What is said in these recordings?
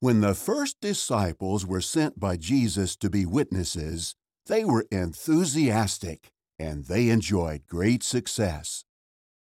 When the first disciples were sent by Jesus to be witnesses, they were enthusiastic and they enjoyed great success.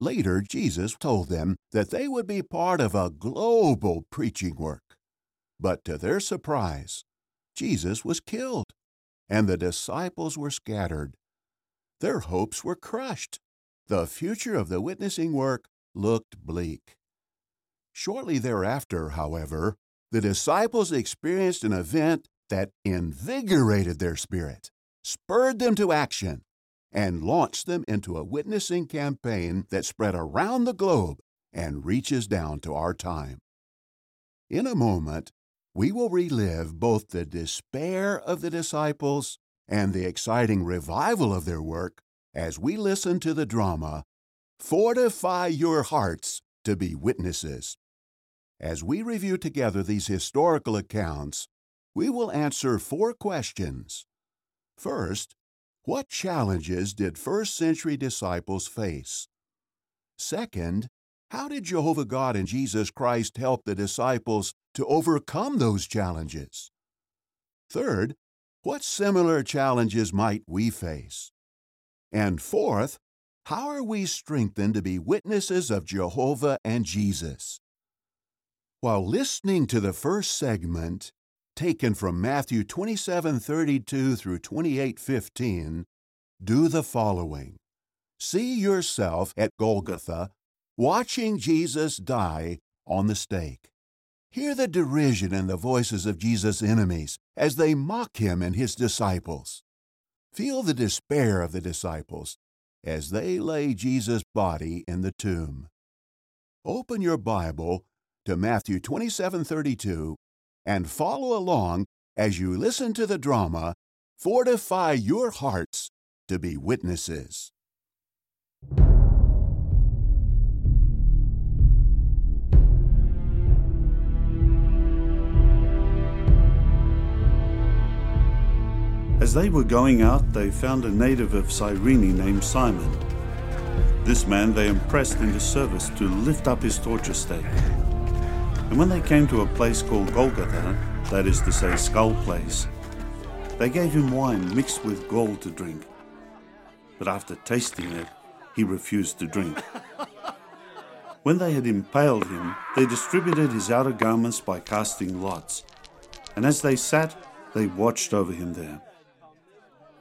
Later, Jesus told them that they would be part of a global preaching work. But to their surprise, Jesus was killed, and the disciples were scattered. Their hopes were crushed. The future of the witnessing work looked bleak. Shortly thereafter, however, the disciples experienced an event that invigorated their spirit, spurred them to action, and launched them into a witnessing campaign that spread around the globe and reaches down to our time. In a moment, we will relive both the despair of the disciples and the exciting revival of their work as we listen to the drama Fortify Your Hearts to Be Witnesses. As we review together these historical accounts, we will answer four questions. First, what challenges did first century disciples face? Second, how did Jehovah God and Jesus Christ help the disciples to overcome those challenges? Third, what similar challenges might we face? And fourth, how are we strengthened to be witnesses of Jehovah and Jesus? While listening to the first segment, taken from Matthew 27:32 through 28:15, do the following. See yourself at Golgotha watching Jesus die on the stake. Hear the derision in the voices of Jesus' enemies as they mock him and his disciples. Feel the despair of the disciples as they lay Jesus' body in the tomb. Open your Bible to Matthew 27:32 and follow along as you listen to the drama Fortify Your Hearts to Be Witnesses. As they were going out, they found a native of Cyrene named Simon. This man they impressed into service to lift up his torture stake. And when they came to a place called Golgotha, that is to say, Skull Place, they gave him wine mixed with gall to drink. But after tasting it, he refused to drink. When they had impaled him, they distributed his outer garments by casting lots. And as they sat, they watched over him there.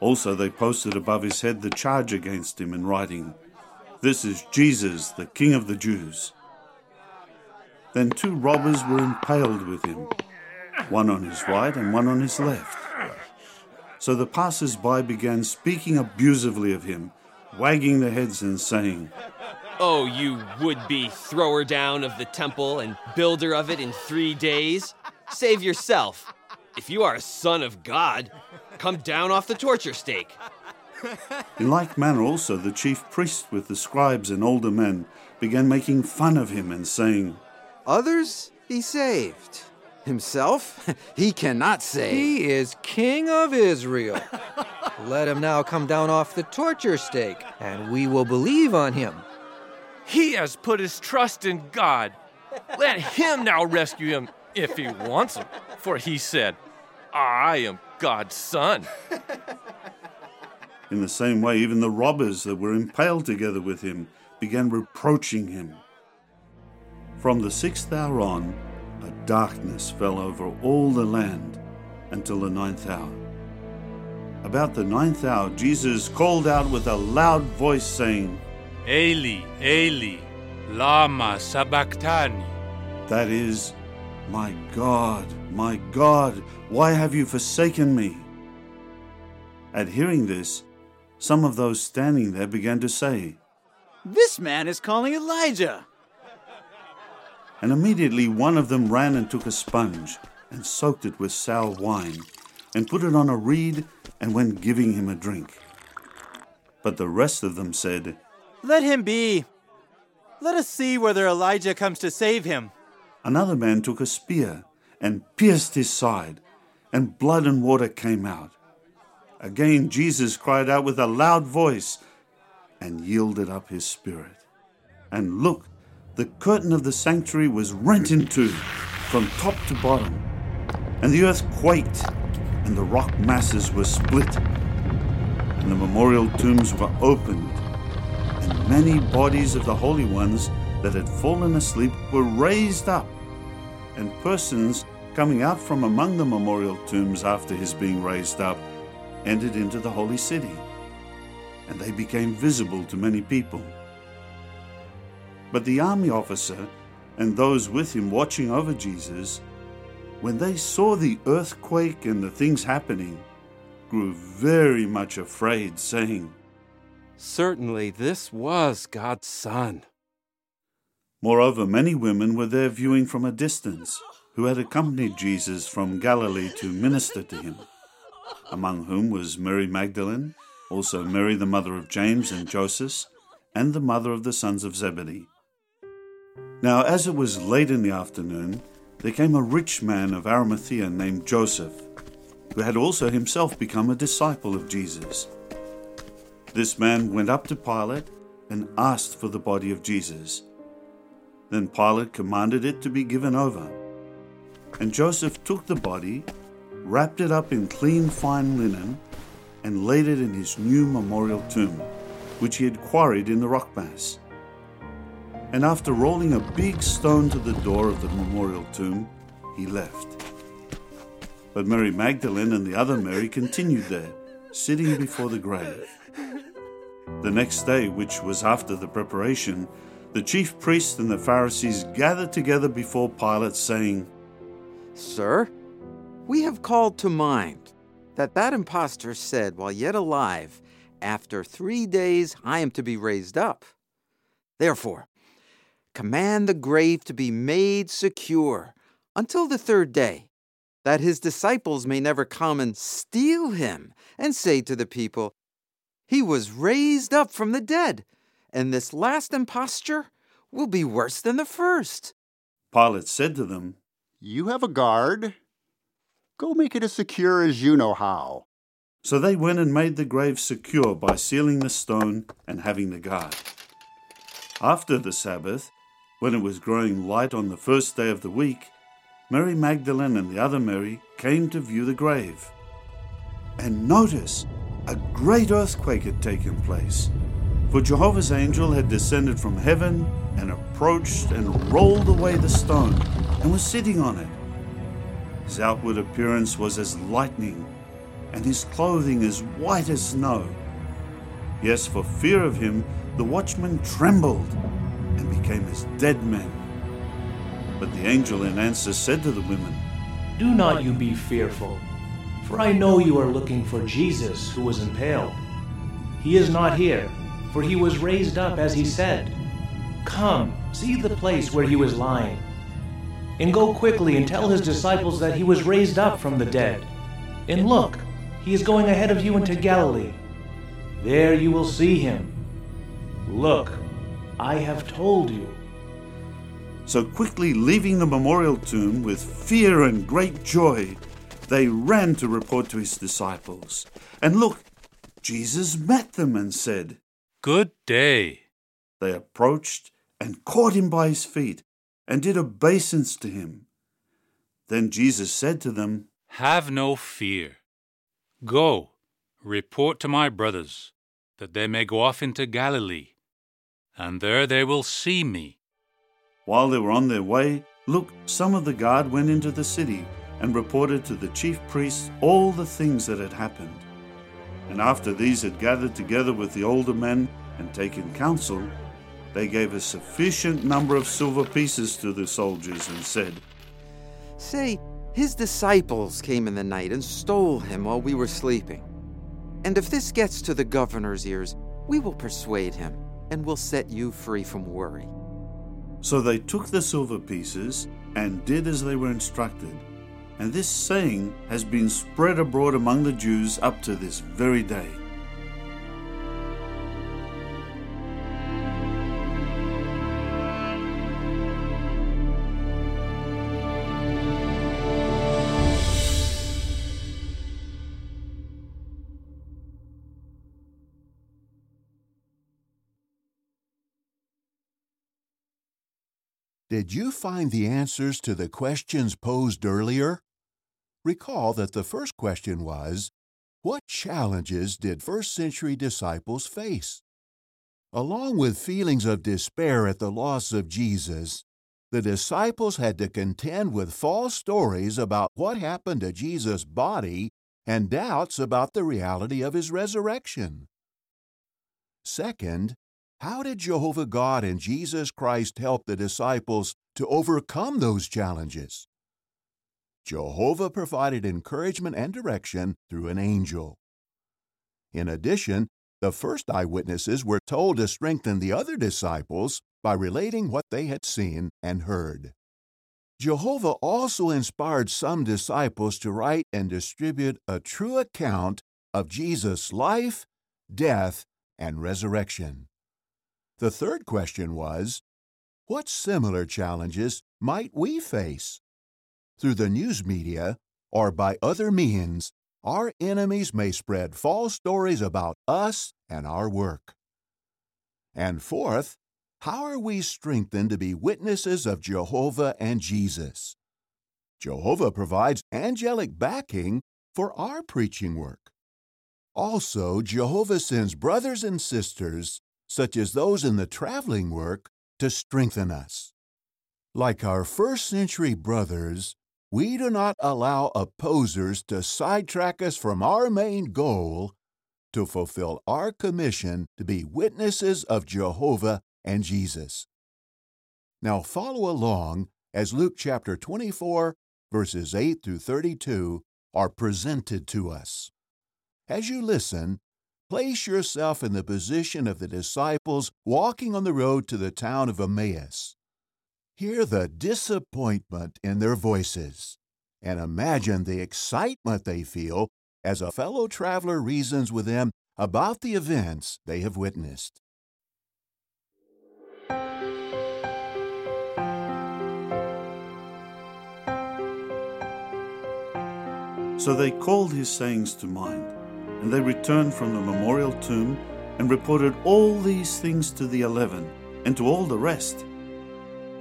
Also, they posted above his head the charge against him in writing, This is Jesus, the King of the Jews. Then two robbers were impaled with him, one on his right and one on his left. So the passers by began speaking abusively of him, wagging their heads and saying, Oh, you would be thrower down of the temple and builder of it in three days? Save yourself. If you are a son of God, come down off the torture stake. In like manner, also, the chief priests with the scribes and older men began making fun of him and saying, Others he saved. Himself he cannot save. He is king of Israel. Let him now come down off the torture stake, and we will believe on him. He has put his trust in God. Let him now rescue him if he wants him. For he said, I am God's son. In the same way, even the robbers that were impaled together with him began reproaching him. From the sixth hour on, a darkness fell over all the land until the ninth hour. About the ninth hour, Jesus called out with a loud voice, saying, Eli, Eli, Lama Sabachthani. That is, My God, my God, why have you forsaken me? At hearing this, some of those standing there began to say, This man is calling Elijah. And immediately one of them ran and took a sponge and soaked it with sour wine and put it on a reed and went giving him a drink. But the rest of them said, Let him be. Let us see whether Elijah comes to save him. Another man took a spear and pierced his side, and blood and water came out. Again, Jesus cried out with a loud voice and yielded up his spirit. And look, the curtain of the sanctuary was rent in two from top to bottom And the earth quaked, and the rock masses were split, and the memorial tombs were opened, and many bodies of the holy ones that had fallen asleep were raised up, and persons coming out from among the memorial tombs after his being raised up entered into the holy city, and they became visible to many people. But the army officer and those with him watching over Jesus, when they saw the earthquake and the things happening, grew very much afraid, saying, Certainly this was God's Son. Moreover, many women were there viewing from a distance, who had accompanied Jesus from Galilee to minister to him, among whom was Mary Magdalene, also Mary the mother of James and Joseph, and the mother of the sons of Zebedee. Now, as it was late in the afternoon, there came a rich man of Arimathea named Joseph, who had also himself become a disciple of Jesus. This man went up to Pilate and asked for the body of Jesus. Then Pilate commanded it to be given over. And Joseph took the body, wrapped it up in clean fine linen, and laid it in his new memorial tomb, which he had quarried in the rock mass. And after rolling a big stone to the door of the memorial tomb, he left. But Mary Magdalene and the other Mary continued there, sitting before the grave. The next day, which was after the preparation, the chief priests and the Pharisees gathered together before Pilate, saying, Sir, we have called to mind that that impostor said while yet alive, After three days I am to be raised up. Therefore, command the grave to be made secure until the third day, that his disciples may never come and steal him and say to the people, He was raised up from the dead, and this last imposture will be worse than the first. Pilate said to them, You have a guard. Go make it as secure as you know how. So they went and made the grave secure by sealing the stone and having the guard. After the Sabbath, when it was growing light on the first day of the week, Mary Magdalene and the other Mary came to view the grave. And notice, a great earthquake had taken place. For Jehovah's angel had descended from heaven and approached and rolled away the stone and was sitting on it. His outward appearance was as lightning, and his clothing as white as snow. Yes, for fear of him, the watchmen trembled became as dead men. But the angel in answer said to the women, Do not you be fearful, for I know you are looking for Jesus who was impaled. He is not here, for he was raised up as he said. Come, see the place where he was lying. And go quickly and tell his disciples that he was raised up from the dead. And look, he is going ahead of you into Galilee. There you will see him. Look, I have told you. So quickly leaving the memorial tomb with fear and great joy, they ran to report to his disciples. And look, Jesus met them and said, Good day. They approached and caught him by his feet and did obeisance to him. Then Jesus said to them, Have no fear. Go, report to my brothers, that they may go off into Galilee, and there they will see me. While they were on their way, look, some of the guard went into the city and reported to the chief priests all the things that had happened. And after these had gathered together with the older men and taken counsel, they gave a sufficient number of silver pieces to the soldiers and said, Say, his disciples came in the night and stole him while we were sleeping. And if this gets to the governor's ears, we will persuade him and will set you free from worry. So they took the silver pieces and did as they were instructed. And this saying has been spread abroad among the Jews up to this very day. Did you find the answers to the questions posed earlier? Recall that the first question was What challenges did first century disciples face? Along with feelings of despair at the loss of Jesus, the disciples had to contend with false stories about what happened to Jesus' body and doubts about the reality of his resurrection. Second, how did Jehovah God and Jesus Christ help the disciples to overcome those challenges? Jehovah provided encouragement and direction through an angel. In addition, the first eyewitnesses were told to strengthen the other disciples by relating what they had seen and heard. Jehovah also inspired some disciples to write and distribute a true account of Jesus' life, death, and resurrection. The third question was What similar challenges might we face? Through the news media or by other means, our enemies may spread false stories about us and our work. And fourth, how are we strengthened to be witnesses of Jehovah and Jesus? Jehovah provides angelic backing for our preaching work. Also, Jehovah sends brothers and sisters, such as those in the traveling work, to strengthen us. Like our first century brothers, we do not allow opposers to sidetrack us from our main goal to fulfill our commission to be witnesses of Jehovah and Jesus. Now follow along as Luke chapter 24, verses 8 through 32 are presented to us. As you listen, place yourself in the position of the disciples walking on the road to the town of Emmaus. Hear the disappointment in their voices and imagine the excitement they feel as a fellow traveler reasons with them about the events they have witnessed. So they called his sayings to mind, and they returned from the memorial tomb and reported all these things to the eleven and to all the rest.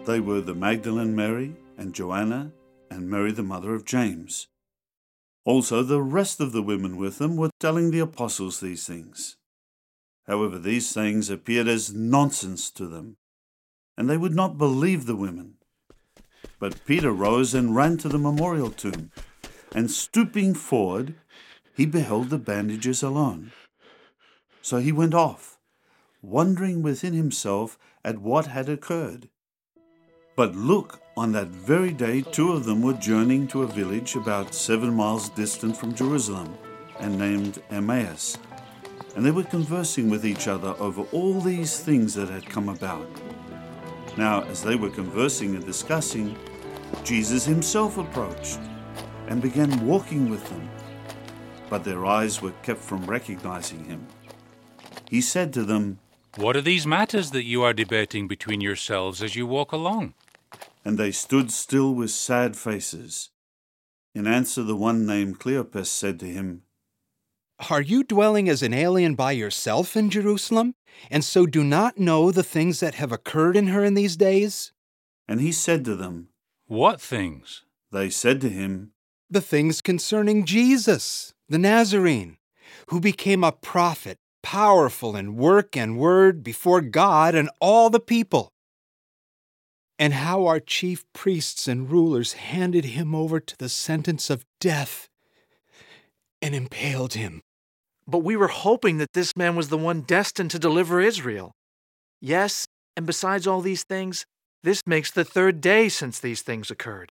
They were the Magdalene Mary and Joanna and Mary the mother of James. Also, the rest of the women with them were telling the apostles these things. However, these sayings appeared as nonsense to them, and they would not believe the women. But Peter rose and ran to the memorial tomb, and stooping forward, he beheld the bandages alone. So he went off, wondering within himself at what had occurred. But look, on that very day, two of them were journeying to a village about seven miles distant from Jerusalem and named Emmaus. And they were conversing with each other over all these things that had come about. Now, as they were conversing and discussing, Jesus himself approached and began walking with them. But their eyes were kept from recognizing him. He said to them, What are these matters that you are debating between yourselves as you walk along? and they stood still with sad faces. In answer, the one named Cleopas said to him, Are you dwelling as an alien by yourself in Jerusalem, and so do not know the things that have occurred in her in these days? And he said to them, What things? They said to him, The things concerning Jesus, the Nazarene, who became a prophet, powerful in work and word before God and all the people and how our chief priests and rulers handed him over to the sentence of death and impaled him. But we were hoping that this man was the one destined to deliver Israel. Yes, and besides all these things, this makes the third day since these things occurred.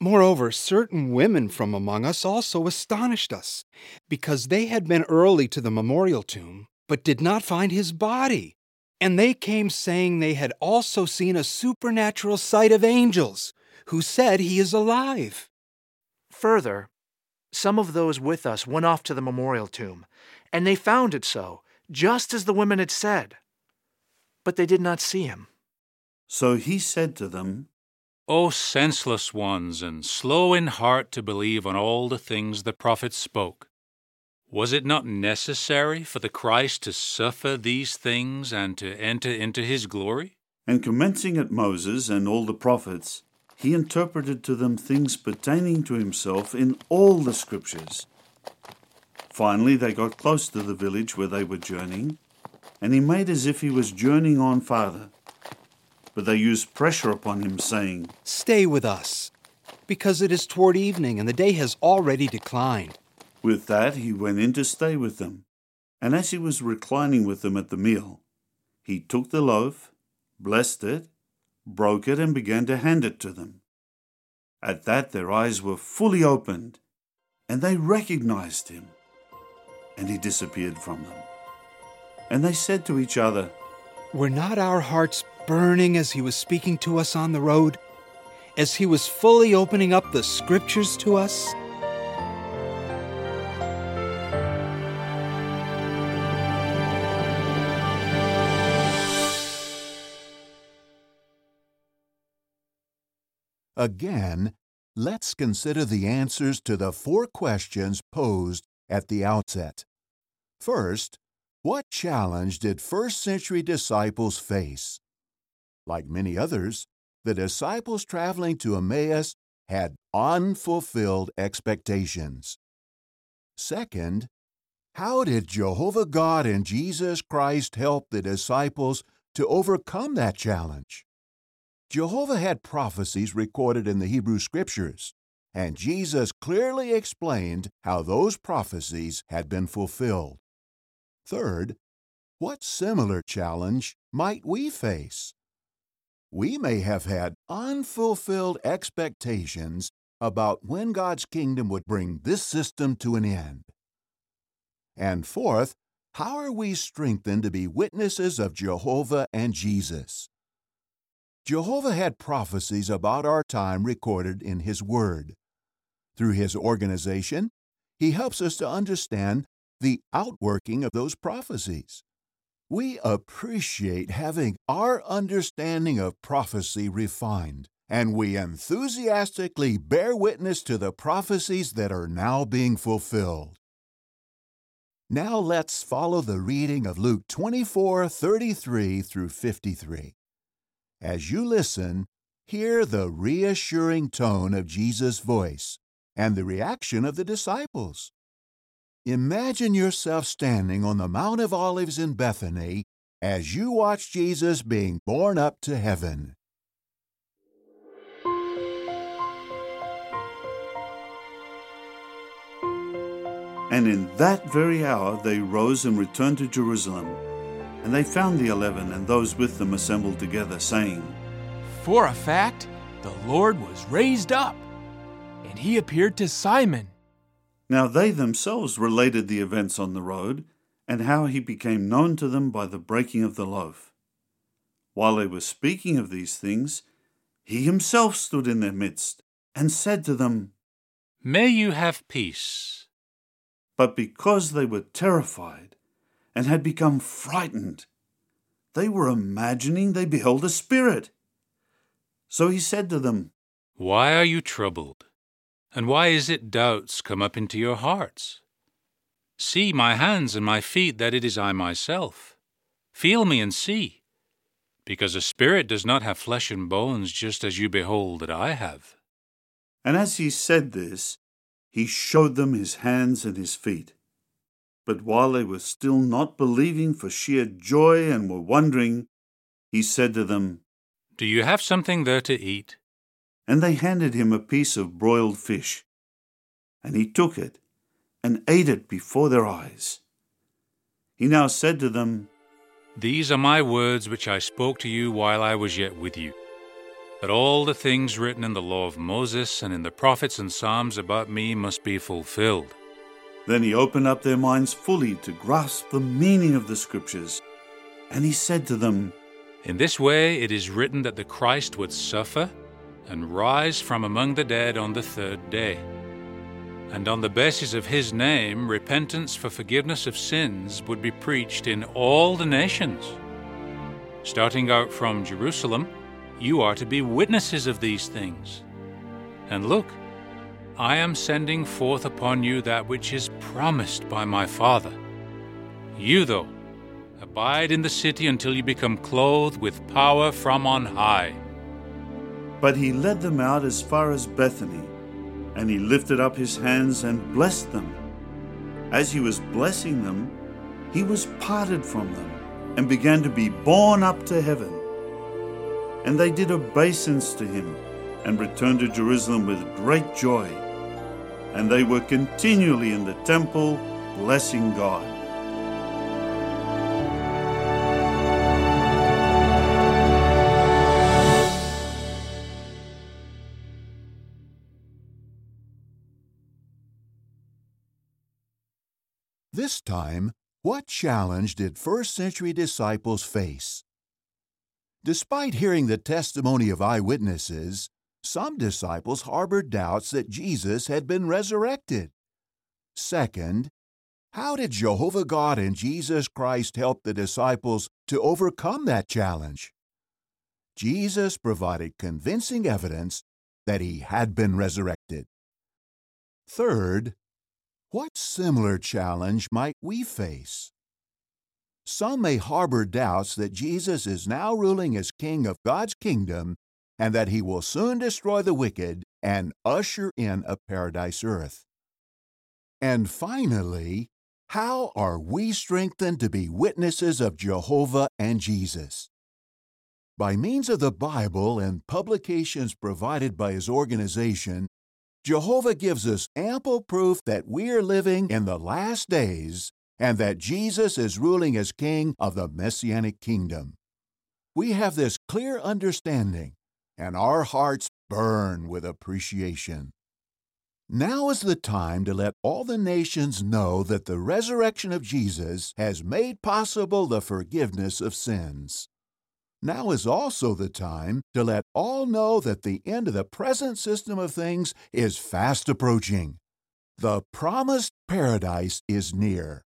Moreover, certain women from among us also astonished us, because they had been early to the memorial tomb, but did not find his body. And they came saying they had also seen a supernatural sight of angels, who said he is alive. Further, some of those with us went off to the memorial tomb, and they found it so, just as the women had said. But they did not see him. So he said to them, O senseless ones, and slow in heart to believe on all the things the prophets spoke. Was it not necessary for the Christ to suffer these things and to enter into his glory? And commencing at Moses and all the prophets, he interpreted to them things pertaining to himself in all the scriptures. Finally, they got close to the village where they were journeying, and he made as if he was journeying on farther. But they used pressure upon him, saying, Stay with us, because it is toward evening and the day has already declined. With that, he went in to stay with them. And as he was reclining with them at the meal, he took the loaf, blessed it, broke it, and began to hand it to them. At that, their eyes were fully opened, and they recognized him. And he disappeared from them. And they said to each other, Were not our hearts burning as he was speaking to us on the road? As he was fully opening up the scriptures to us? Again, let's consider the answers to the four questions posed at the outset. First, what challenge did first century disciples face? Like many others, the disciples traveling to Emmaus had unfulfilled expectations. Second, how did Jehovah God and Jesus Christ help the disciples to overcome that challenge? Jehovah had prophecies recorded in the Hebrew Scriptures, and Jesus clearly explained how those prophecies had been fulfilled. Third, what similar challenge might we face? We may have had unfulfilled expectations about when God's kingdom would bring this system to an end. And fourth, how are we strengthened to be witnesses of Jehovah and Jesus? Jehovah had prophecies about our time recorded in His Word. Through His organization, He helps us to understand the outworking of those prophecies. We appreciate having our understanding of prophecy refined, and we enthusiastically bear witness to the prophecies that are now being fulfilled. Now let's follow the reading of Luke 24 33 through 53. As you listen, hear the reassuring tone of Jesus' voice and the reaction of the disciples. Imagine yourself standing on the Mount of Olives in Bethany as you watch Jesus being borne up to heaven. And in that very hour they rose and returned to Jerusalem. And they found the eleven and those with them assembled together, saying, For a fact, the Lord was raised up, and he appeared to Simon. Now they themselves related the events on the road, and how he became known to them by the breaking of the loaf. While they were speaking of these things, he himself stood in their midst, and said to them, May you have peace. But because they were terrified and had become frightened, they were imagining they beheld a spirit. So he said to them, Why are you troubled? And why is it doubts come up into your hearts? See my hands and my feet, that it is I myself. Feel me and see. Because a spirit does not have flesh and bones, just as you behold that I have. And as he said this, he showed them his hands and his feet. But while they were still not believing for sheer joy and were wondering, he said to them, Do you have something there to eat? And they handed him a piece of broiled fish. And he took it and ate it before their eyes. He now said to them, These are my words which I spoke to you while I was yet with you. That all the things written in the law of Moses and in the prophets and Psalms about me must be fulfilled. Then he opened up their minds fully to grasp the meaning of the Scriptures. And he said to them, In this way it is written that the Christ would suffer and rise from among the dead on the third day. And on the basis of his name, repentance for forgiveness of sins would be preached in all the nations. Starting out from Jerusalem, you are to be witnesses of these things. And look, I am sending forth upon you that which is promised by my Father. You, though, abide in the city until you become clothed with power from on high. But he led them out as far as Bethany, and he lifted up his hands and blessed them. As he was blessing them, he was parted from them and began to be borne up to heaven. And they did obeisance to him and returned to Jerusalem with great joy. And they were continually in the temple blessing God. Time, what challenge did first century disciples face? Despite hearing the testimony of eyewitnesses, some disciples harbored doubts that Jesus had been resurrected. Second, how did Jehovah God and Jesus Christ help the disciples to overcome that challenge? Jesus provided convincing evidence that he had been resurrected. Third, what similar challenge might we face? Some may harbor doubts that Jesus is now ruling as King of God's kingdom and that he will soon destroy the wicked and usher in a paradise earth. And finally, how are we strengthened to be witnesses of Jehovah and Jesus? By means of the Bible and publications provided by his organization, Jehovah gives us ample proof that we are living in the last days and that Jesus is ruling as King of the Messianic kingdom. We have this clear understanding, and our hearts burn with appreciation. Now is the time to let all the nations know that the resurrection of Jesus has made possible the forgiveness of sins. Now is also the time to let all know that the end of the present system of things is fast approaching. The promised paradise is near.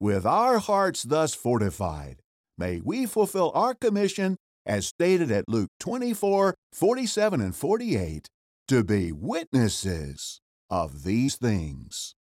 With our hearts thus fortified, may we fulfill our commission as stated at Luke 24 47 and 48 to be witnesses of these things.